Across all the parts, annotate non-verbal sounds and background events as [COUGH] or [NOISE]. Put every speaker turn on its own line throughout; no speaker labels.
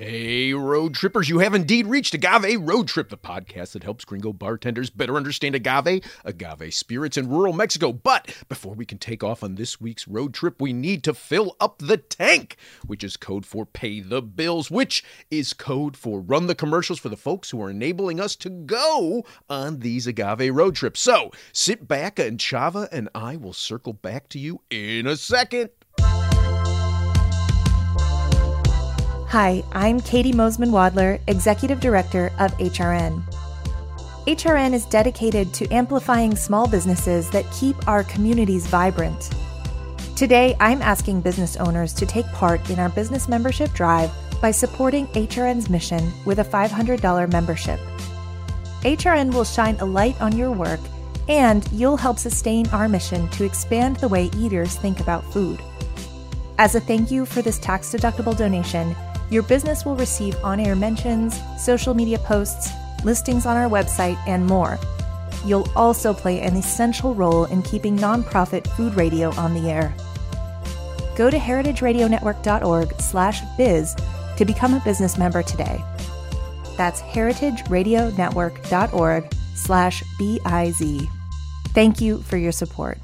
Hey, road trippers, you have indeed reached Agave Road Trip, the podcast that helps gringo bartenders better understand agave, agave spirits in rural Mexico. But before we can take off on this week's road trip, we need to fill up the tank, which is code for pay the bills, which is code for run the commercials for the folks who are enabling us to go on these agave road trips. So sit back and Chava and I will circle back to you in a second.
Hi, I'm Katie Mosman Wadler, Executive Director of HRN. HRN is dedicated to amplifying small businesses that keep our communities vibrant. Today, I'm asking business owners to take part in our business membership drive by supporting HRN's mission with a $500 membership. HRN will shine a light on your work, and you'll help sustain our mission to expand the way eaters think about food. As a thank you for this tax deductible donation, your business will receive on air mentions, social media posts, listings on our website, and more. You'll also play an essential role in keeping nonprofit food radio on the air. Go to heritageradionetwork.org slash biz to become a business member today. That's heritageradionetwork.org slash B-I-Z. Thank you for your support.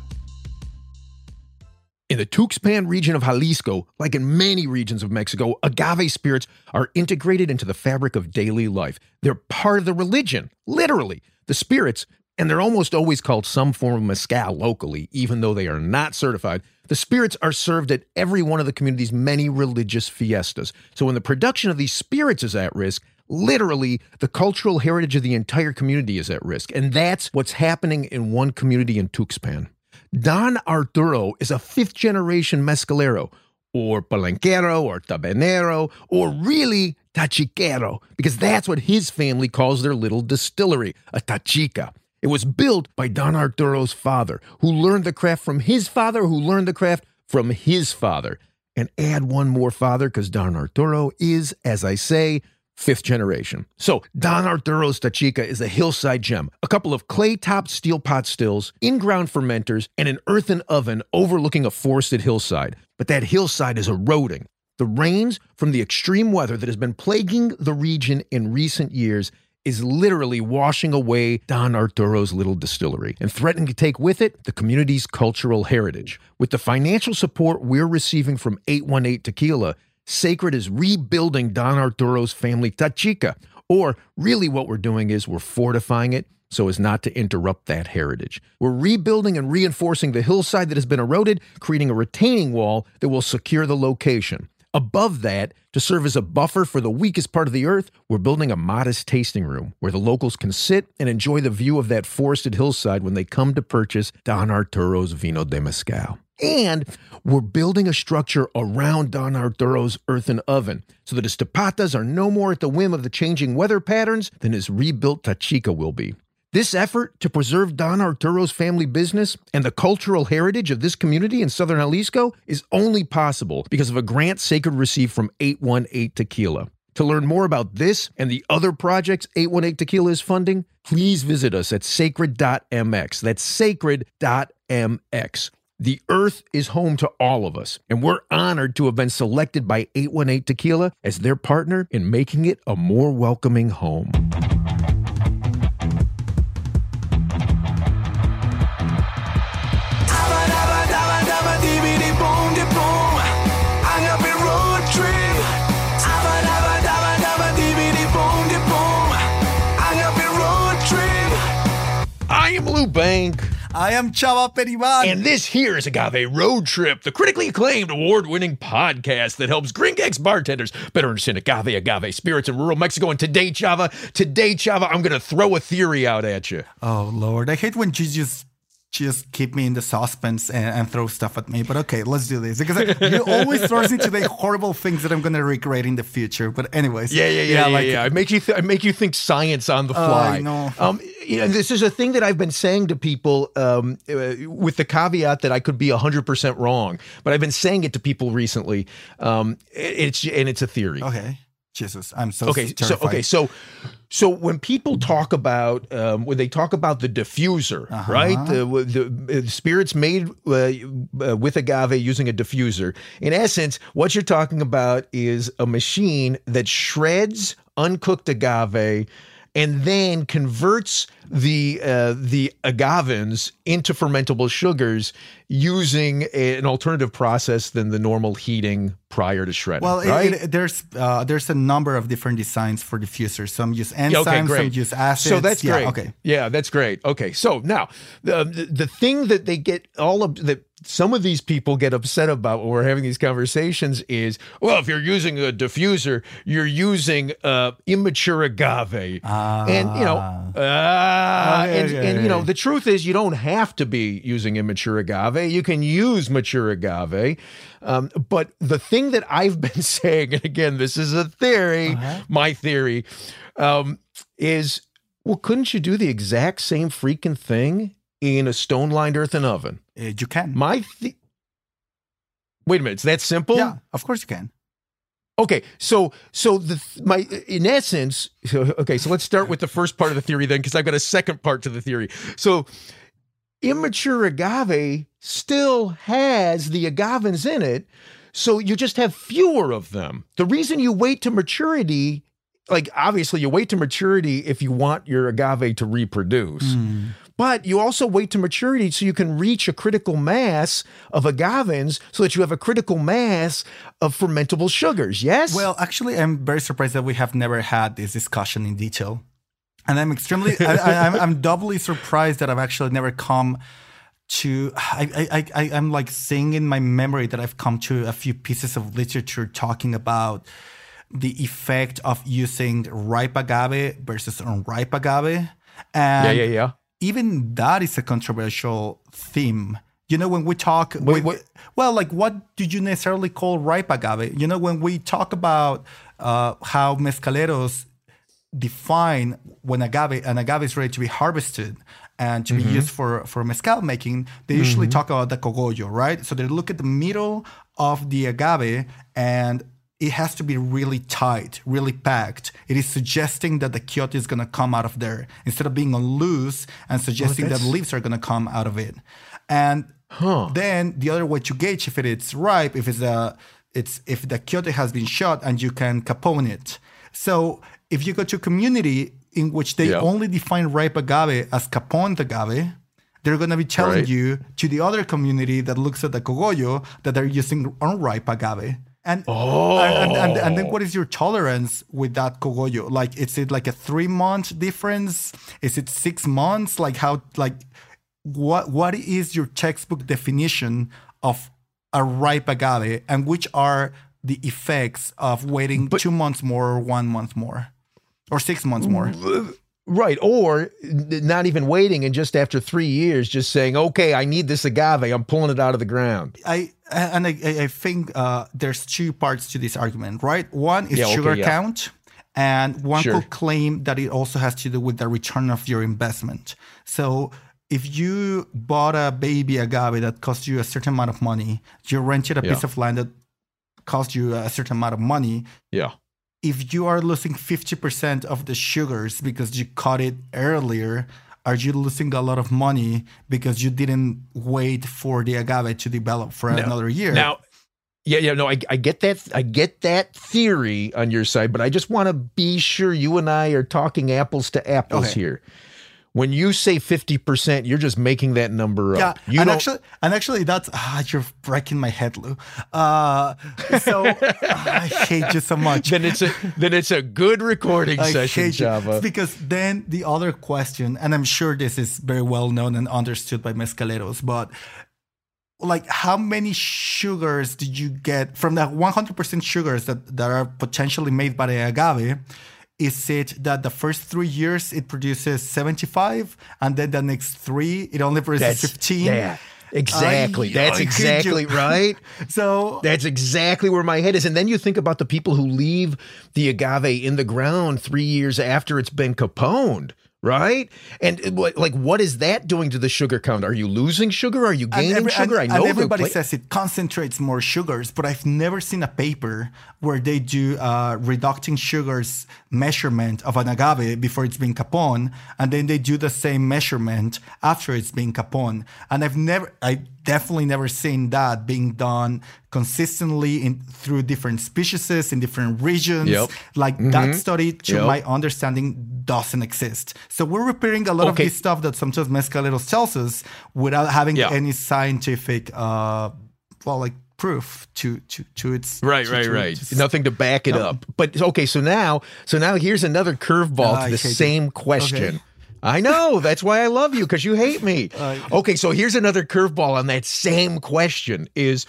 In the Tuxpan region of Jalisco, like in many regions of Mexico, agave spirits are integrated into the fabric of daily life. They're part of the religion, literally. The spirits, and they're almost always called some form of mezcal locally, even though they are not certified. The spirits are served at every one of the community's many religious fiestas. So when the production of these spirits is at risk, literally the cultural heritage of the entire community is at risk. And that's what's happening in one community in Tuxpan. Don Arturo is a fifth generation mezcalero, or palenquero, or tabanero, or really tachiquero, because that's what his family calls their little distillery, a tachica. It was built by Don Arturo's father, who learned the craft from his father, who learned the craft from his father. And add one more father, because Don Arturo is, as I say, fifth generation. So, Don Arturo's Tachica is a hillside gem. A couple of clay topped steel pot stills, in ground fermenters, and an earthen oven overlooking a forested hillside. But that hillside is eroding. The rains from the extreme weather that has been plaguing the region in recent years is literally washing away Don Arturo's little distillery and threatening to take with it the community's cultural heritage. With the financial support we're receiving from 818 Tequila, Sacred is rebuilding Don Arturo's family tachica. Or really, what we're doing is we're fortifying it so as not to interrupt that heritage. We're rebuilding and reinforcing the hillside that has been eroded, creating a retaining wall that will secure the location. Above that, to serve as a buffer for the weakest part of the earth, we're building a modest tasting room where the locals can sit and enjoy the view of that forested hillside when they come to purchase Don Arturo's Vino de Mezcal. And we're building a structure around Don Arturo's earthen oven so that his tapatas are no more at the whim of the changing weather patterns than his rebuilt tachica will be. This effort to preserve Don Arturo's family business and the cultural heritage of this community in southern Jalisco is only possible because of a grant Sacred received from 818 Tequila. To learn more about this and the other projects 818 Tequila is funding, please visit us at sacred.mx. That's sacred.mx. The earth is home to all of us, and we're honored to have been selected by 818 Tequila as their partner in making it a more welcoming home. I am Lou Bank.
I am Chava Periban.
And this here is Agave Road Trip, the critically acclaimed award winning podcast that helps Gringex bartenders better understand agave, agave spirits in rural Mexico. And today, Chava, today, Chava, I'm going to throw a theory out at you.
oh, Lord. I hate when you just keep me in the suspense and, and throw stuff at me. But okay, let's do this because I, you always throw us into the horrible things that I'm going to regret in the future. But anyways,
Yeah, yeah, yeah, yeah.
like
yeah. I make you, th- I make you think science on the fly.
I know.
Um, you know, this is a thing that I've been saying to people, um, uh, with the caveat that I could be hundred percent wrong, but I've been saying it to people recently. Um, it- it's and it's a theory.
Okay, Jesus, I'm so
okay so okay so so when people talk about um, when they talk about the diffuser
Uh-huh.
right the, the uh, spirits made uh, uh, with agave using a diffuser in essence what you're talking about is a machine that shreds uncooked agave and then converts the uh, the agavins into fermentable sugars using a- an alternative process than the normal heating prior to shredding.
Well,
right?
it, there's uh, there's a number of different designs for diffusers. Some use enzymes,
okay,
some use acids.
So that's
Yeah,
great.
Okay.
Yeah, that's great. Okay. So now the, the the thing that they get all of that some of these people get upset about when we're having these conversations is, well, if you're using a diffuser, you're using uh, immature agave, and you know, ah,
Okay,
and, and you know, the truth is, you don't have to be using immature agave. You can use mature agave. Um, but the thing that I've [LAUGHS] been saying, and again, this is a theory, my theory, um, is well, couldn't you do the exact same freaking thing in a stone lined earthen oven?
Uh, you can.
My th- wait a minute, it's that simple?
yeah, of course you can.
Okay, so so the my in essence, [LAUGHS] okay, so let's start with the first part of the theory then, because I've got a second part to the theory. So immature agave still has the agavins in it, so you just have fewer of them. The reason you wait to maturity, like obviously you wait to maturity if you want your agave to reproduce.
Hmm.
But you also wait to maturity so you can reach a critical mass of agavins so that you have a critical mass of fermentable sugars. Yes?
Well, actually, I'm very surprised that we have never had this discussion in detail, and I'm extremely, I, I, I'm, I'm doubly surprised that I've actually never come to. I, I, I, I'm like seeing in my memory that I've come to a few pieces of literature talking about the effect of using ripe agave versus unripe agave, and
yeah, yeah, yeah.
Even that is a controversial theme. You know, when we talk,
Wait,
with-
what-
well, like what do you necessarily call ripe agave? You know, when we talk about uh, how mezcaleros define when agave an agave is ready to be harvested and to be used for for mezcal making, they usually talk about the cogollo, right? So they look at the middle of the agave and it has to be really tight, really packed. It is suggesting that the quiote is going to come out of there instead of being on loose and oh, suggesting that leaves are going to come out of it. And then the other way to gauge if it is ripe, if it's a, it's if the quiote has been shot and you can capone it. So if you go to a community in which they
Yeah.
only define ripe agave as capone agave, they're going to be telling
Right.
you to the other community that looks at the cogollo that they're using unripe agave. And, and, and, and then what is your tolerance with that cogollo? Like, is it like a three month difference? Is it six months? Like how, like, what, what is your textbook definition of a ripe agave and which are the effects of waiting two months more or one month more or six months more?
Right. Or not even waiting and just after three years, just saying, okay, I need this agave. I'm pulling it out of the ground.
I and I, I think uh, there's two parts to this argument, right? One is
Yeah, okay,
sugar
yeah.
count, and one
Sure.
could claim that it also has to do with the return of your investment. So if you bought a baby agave that cost you a certain amount of money, you rented a piece of land that cost you a certain amount of money.
Yeah.
If you are losing 50% of the sugars because you caught it earlier, are you losing a lot of money because you didn't wait for the agave to develop for another year?
Now, yeah, yeah, no, I, I get that. I get that theory on your side, but I just want to be sure you and I are talking apples to apples
Okay.
here. When you say 50%, you're just making that number
Yeah,
up. You
and actually, and actually, that's ah, you're breaking my head, Lou. Uh, so [LAUGHS] I hate you so much.
then it's a then it's a good recording [LAUGHS]
I
session. Chava.
Because then the other question, and I'm sure this is very well known and understood by mezcaleros, but like how many sugars did you get from the 100% sugars that, that are potentially made by the agave? Is it that the first three years it produces 75 and then the next three it only produces 15?
Yeah, exactly.
Ay,
That's
ay,
exactly right. [LAUGHS]
So
That's exactly where my head is. And then you think about the people who leave the agave in the ground three years after it's been caponed, right? And like, what is that doing to the sugar count? Are you losing sugar? Are you gaining
every-
sugar?
and-
I know
everybody says it concentrates more sugars, but I've never seen a paper where they do uh, reducing sugars measurement of an agave before it's been capon, and then they do the same measurement after it's been capon. And I've never, I definitely never seen that being done consistently in through different species in different regions.
Yep.
Like that study, to
Yep.
my understanding, doesn't exist. So we're repeating a lot
Okay.
of this stuff that sometimes mezcaleros tells us without having
Yeah.
any scientific uh well like proof to to to its
Right,
to-
right,
to
right.
its-
Nothing to back it up. But okay, so now, so now here's another curveball
I
to the
hate you.
same question.
Okay.
I know that's why I love you because you hate me. [LAUGHS] okay, so here's another curveball on that same question: is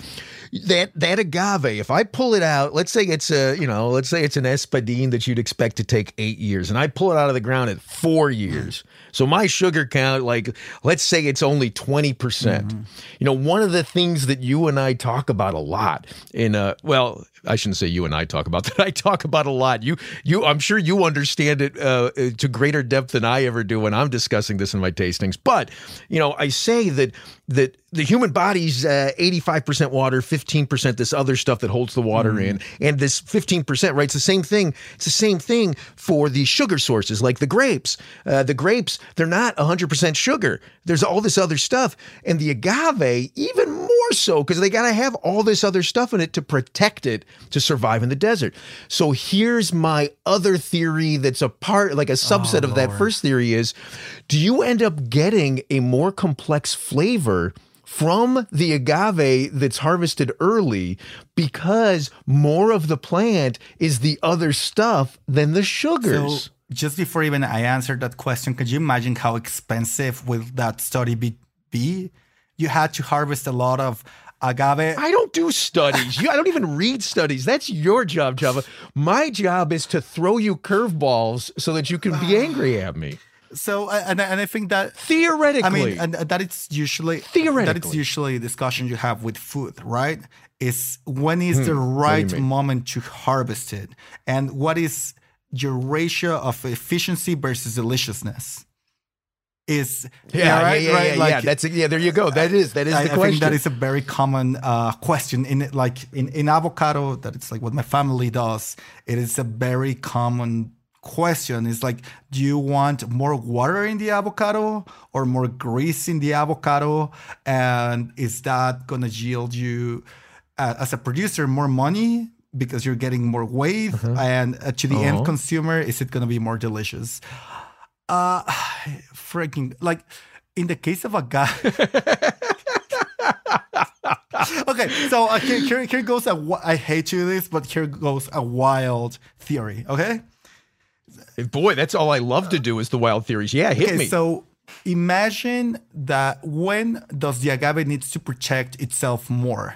that that agave? If I pull it out, let's say it's a you know, let's say it's an espadín that you'd expect to take eight years, and I pull it out of the ground at four years. So my sugar count, like let's say it's only twenty percent. You know, one of the things that you and I talk about a lot in uh, well, I shouldn't say you and I talk about that. [LAUGHS] I talk about a lot. You, you, I'm sure you understand it uh, uh, to greater depth than I ever do when I'm discussing this in my tastings. But you know, I say that that the human body's uh, 85% water, 15% this other stuff that holds the water in, and this 15%, right? It's the same thing. It's the same thing for the sugar sources, like the grapes. Uh, the grapes, they're not 100% sugar. There's all this other stuff, and the agave, even more so, because they got to have all this other stuff in it to protect it to survive in the desert. So here's my other theory that's a part, like a subset of that first theory is do you end up getting a more complex flavor? From the agave that's harvested early because more of the plant is the other stuff than the sugars.
So just before even I answered that question, could you imagine how expensive will that study be? be? You had to harvest a lot of agave.
I don't do studies. You, I don't even read studies. That's your job, Chava. My job is to throw you curveballs so that you can be [SIGHS] angry at me.
So uh, and I- and I think that
Theoretically,
I mean, and that it's usually
theoretically that
it's usually a discussion you have with food, right? Is when is hmm. the right moment to harvest it, and what is your ratio of efficiency versus deliciousness? Is
yeah,
right,
yeah, yeah,
right?
yeah,
Like,
yeah. That's yeah. There you go. That is that is
I,
the
I
question.
think that is a very common uh, question in like in, in avocado. That it's like what my family does. It is a very common question. It's like, do you want more water in the avocado or more grease in the avocado? And is that gonna yield you, uh, as a producer, more money? Because you're getting more weight,
Uh-huh.
and uh, to the end consumer, is it gonna be more delicious? Uh, [SIGHS] freaking like in the case of a guy. [LAUGHS] okay, so uh, here, here, goes a. I hate you this, but here goes a wild theory. Okay.
Boy, that's all I love to do is the wild theories. Yeah, hit
Okay,
me.
so imagine that when does the agave needs to protect itself more?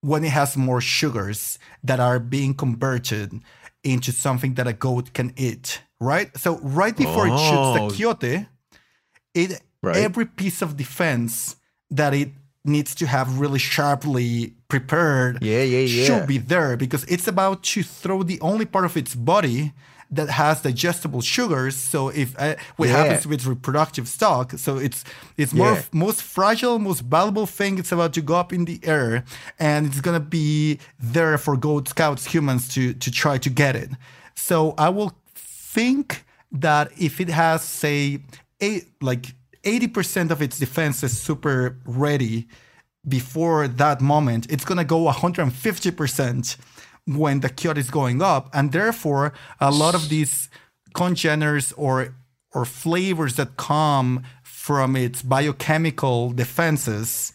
When it has more sugars that are being converted into something that a goat can eat, right? So right before it
Oh.
shoots the quiote, it
Right.
every piece of defense that it needs to have really sharply prepared
Yeah, yeah, yeah.
should be there because it's about to throw the only part of its body that has digestible sugars. So if uh, what
Yeah.
happens with reproductive stock, so it's it's more
Yeah.
most fragile, most valuable thing. It's about to go up in the air, and it's gonna be there for Goat Scouts humans to to try to get it. So I will think that if it has say eight like. 80% of its defense is super ready before that moment, it's going to go 150% when the queue is going up. And therefore, a lot of these congeners or or flavors that come from its biochemical defenses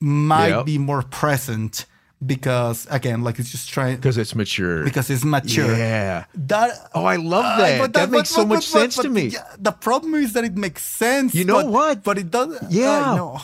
might
Yep.
be more present because again like it's just trying
because it's mature.
because it's mature
yeah.
that
Oh, I love
uh,
that. that, makes
but-
so
but-
much
but-
sense to me.
yeah, the problem is that it makes sense
You know what?
but it doesn't
Yeah.
uh, no.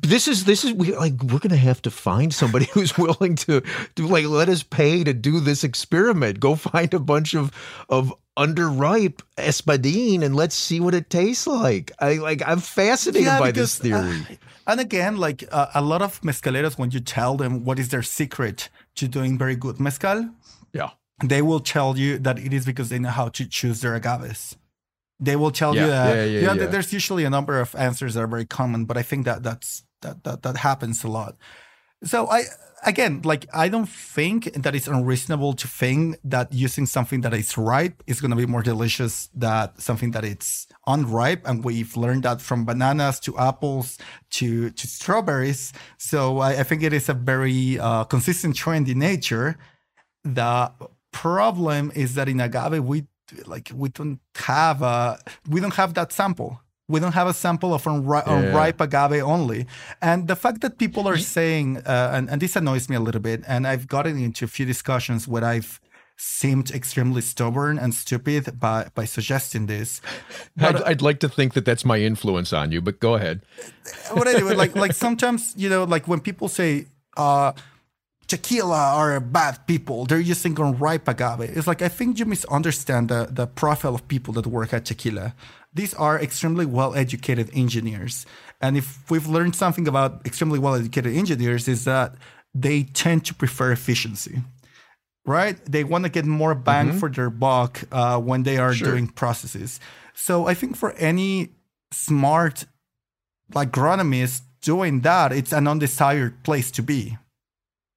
This is this is we like we're gonna have to find somebody [LAUGHS] who's willing to to like let us pay to do this experiment. Go find a bunch of of underripe espadín and let's see what it tastes like. I like I'm fascinated
Yeah,
by
because,
this theory.
uh, and again, like uh, a lot of mezcaleros, when you tell them what is their secret to doing very good mezcal,
yeah.
they will tell you that it is because they know how to choose their agaves. They will tell
Yeah,
you that.
yeah, yeah,
you know,
yeah.
There's usually a number of answers that are very common, but I think that that's that that that happens a lot. So I again, like I don't think that it's unreasonable to think that using something that is ripe is going to be more delicious than something that it's unripe, and we've learned that from bananas to apples to to strawberries. So I, I think it is a very uh, consistent trend in nature. The problem is that in agave we like we don't have a we don't have that sample. We don't have a sample of unri-
Yeah.
unripe agave only. And the fact that people are saying, uh, and, and this annoys me a little bit, and I've gotten into a few discussions where I've seemed extremely stubborn and stupid by, by suggesting this.
I'd, I'd like to think that that's my influence on you, but go ahead.
but anyway, like [LAUGHS] like sometimes you know, like when people say uh, tequila are bad people, they're using unripe agave. It's like I think you misunderstand the the profile of people that work at tequila. These are extremely well educated engineers, and if we've learned something about extremely well educated engineers, is that they tend to prefer efficiency. Right? They want to get more bang for their buck uh, when they are
Sure.
doing processes. So I think for any smart like agronomist doing that, it's an undesired place to be.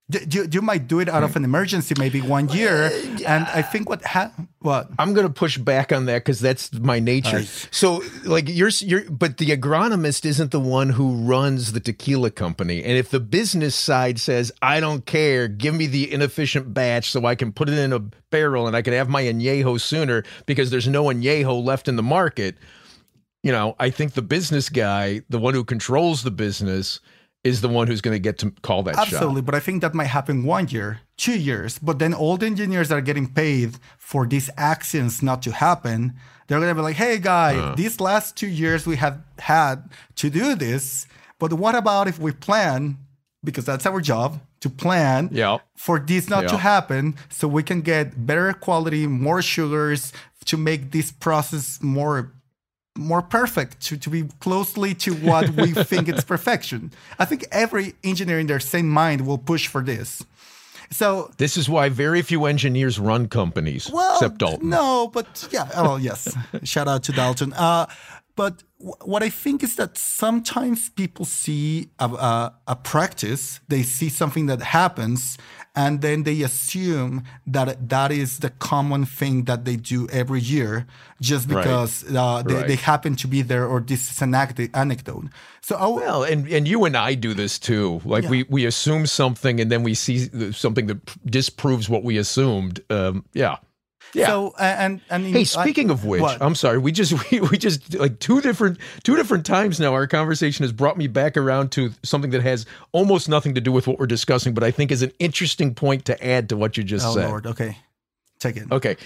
You, you, you might do it out of an emergency, maybe one year. And I think what ha- what
I'm going to push back on that because that's my nature. So, like, you're, you're, but the agronomist isn't the one who runs the tequila company. And if the business side says, I don't care, give me the inefficient batch so I can put it in a barrel and I can have my añejo sooner because there's no añejo left in the market, you know, I think the business guy, the one who controls the business, is the one who's going to get to call that
absolutely,
shot.
but I think that might happen one year, two years. But then all the engineers are getting paid for these actions not to happen, they're gonna be like, "Hey, guy, uh. these last two years we have had to do this, but what about if we plan?" Because that's our job to plan
Yeah.
for this not to happen so we can get better quality more sugars to make this process more more perfect to, to be closely to what we [LAUGHS] think it's perfection. I think every engineer in their sane mind will push for this. So
This is why very few engineers run companies,
well
except Dalton.
no but yeah oh yes. [LAUGHS] Shout out to dalton. Uh, but w- what i think is that sometimes people see a, a, a practice they see something that happens and then they assume that that is the common thing that they do every year just
Right.
because uh, they,
Right.
they happen to be there or this is an anec- anecdote so I, w-
Well, and and you and I do this too. Like we we assume something and then we see something that disproves what we assumed. Um, yeah. Yeah.
so uh, and and in-
Hey,
I-
speaking of which,
what?
I'm sorry. We just [LAUGHS] we, we just like two different two different times now. Our conversation has brought me back around to something that has almost nothing to do with what we're discussing, but I think is an interesting point to add to what you just
oh
said.
lord okay take it
Okay,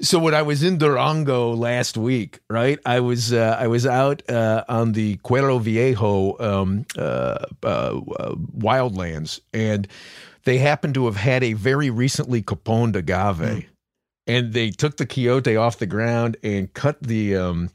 so when I was in Durango last week, right, I was uh, I was out uh, on the Cuero Viejo um, uh, uh, uh, wildlands, and they happened to have had a very recently caponed agave, and they took the quiote off the ground and cut the um,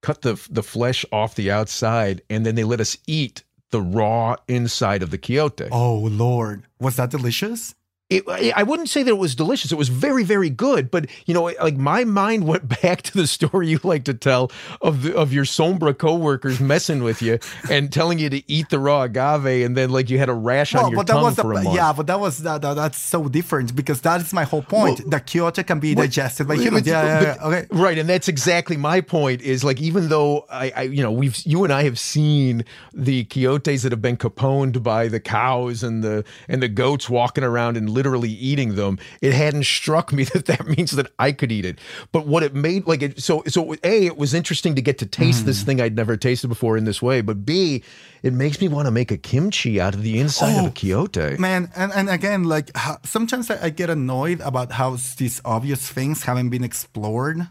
cut the the flesh off the outside, and then they let us eat the raw inside of the quiote.
oh lord was that delicious
It, I wouldn't say that it was delicious. It was very, very good. But you know, like my mind went [LAUGHS] back to the story you like to tell of the, of your Sombra coworkers messing with you and telling you to eat the raw agave, and then like you had a rash on your
but that
tongue
was the
for a month.
yeah, but that was that, that- that's so different because that is my whole point. the quiote can be digested by humans. Yeah, yeah, yeah, okay.
Right, and that's exactly my point. Is like even though I, I, you know, we've you and I have seen the quiotes that have been caponed by the cows and the and the goats walking around and literally eating them, it hadn't struck me [LAUGHS] that that means that I could eat it. But what it made like it so so a it was interesting to get to taste this hmm. thing I'd never tasted before in this way. But b it makes me want to make a kimchi out of the inside of a
Oh,
quiote.
Man, and, and again, like sometimes I, I get annoyed about how these obvious things haven't been explored.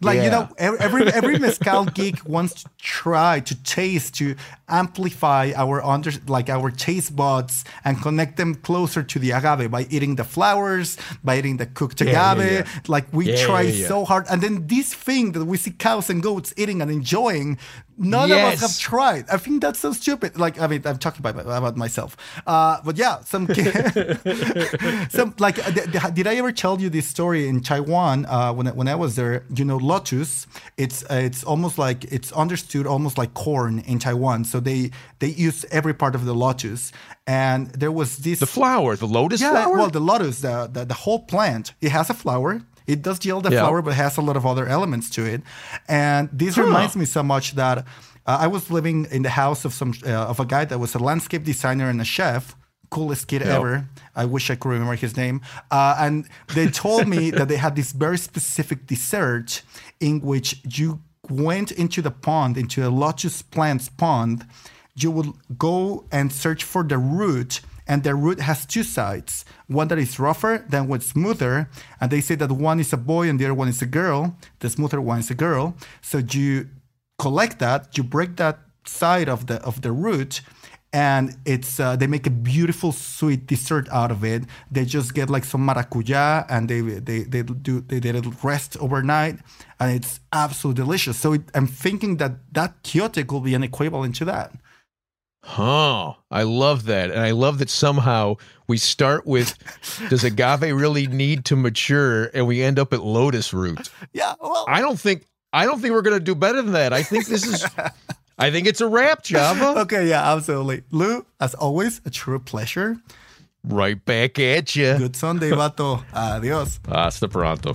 Like you know, every every, mezcal geek wants to try to taste to amplify our under like our taste buds and connect them closer to the agave by eating the flowers, by eating the cooked
Yeah,
agave.
yeah, yeah.
Like we
Yeah,
try
yeah, yeah.
so hard, and then this thing that we see cows and goats eating and enjoying, none of us have tried. I think that's so stupid. Like, I mean, I'm talking about, about myself. Uh, but yeah, some, [LAUGHS] some like, uh, did I ever tell you this story in Taiwan uh, when I, when I was there? You know, lotus. It's uh, it's almost like it's understood almost like corn in Taiwan. So they they use every part of the lotus, and there was this
The flower, the lotus
yeah,
flower.
well, the lotus, the, the the whole plant, it has a flower. It does yield a
Yeah.
flower, but has a lot of other elements to it. And this reminds me so much that uh, I was living in the house of some uh, of a guy that was a landscape designer and a chef. Coolest kid ever. I wish I could remember his name. Uh, and they told me [LAUGHS] that they had this very specific dessert in which you went into the pond, into a lotus plant's pond, you would go and search for the root and the root has two sides one that is rougher than what's smoother and they say that one is a boy and the other one is a girl the smoother one is a girl. So you collect that you break that side of the of the root and it's uh, they make a beautiful sweet dessert out of it. They just get like some maracuja and they they they do they it rest overnight and it's absolutely delicious. So it, i'm thinking that that quiote could be an equivalent to that
Huh. I love that. And I love that somehow we start with [LAUGHS] does agave really need to mature and we end up at lotus root.
yeah well
I don't think I don't think we're gonna do better than that. I think this is [LAUGHS] I think it's a wrap, Chava.
Okay, yeah, absolutely. Lou, as always, a true pleasure.
Right back at you.
Good Sunday, vato. Adios.
Hasta pronto.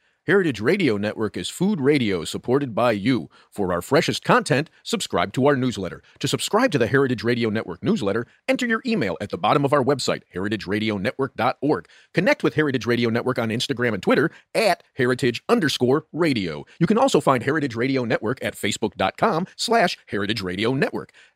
Heritage Radio Network is food radio supported by you. For our freshest content, subscribe to our newsletter. To subscribe to the Heritage Radio Network newsletter, enter your email at the bottom of our website, heritageradionetwork.org. Connect with Heritage Radio Network on Instagram and Twitter at heritage underscore radio. You can also find Heritage Radio Network at facebook.com slash heritage radio network.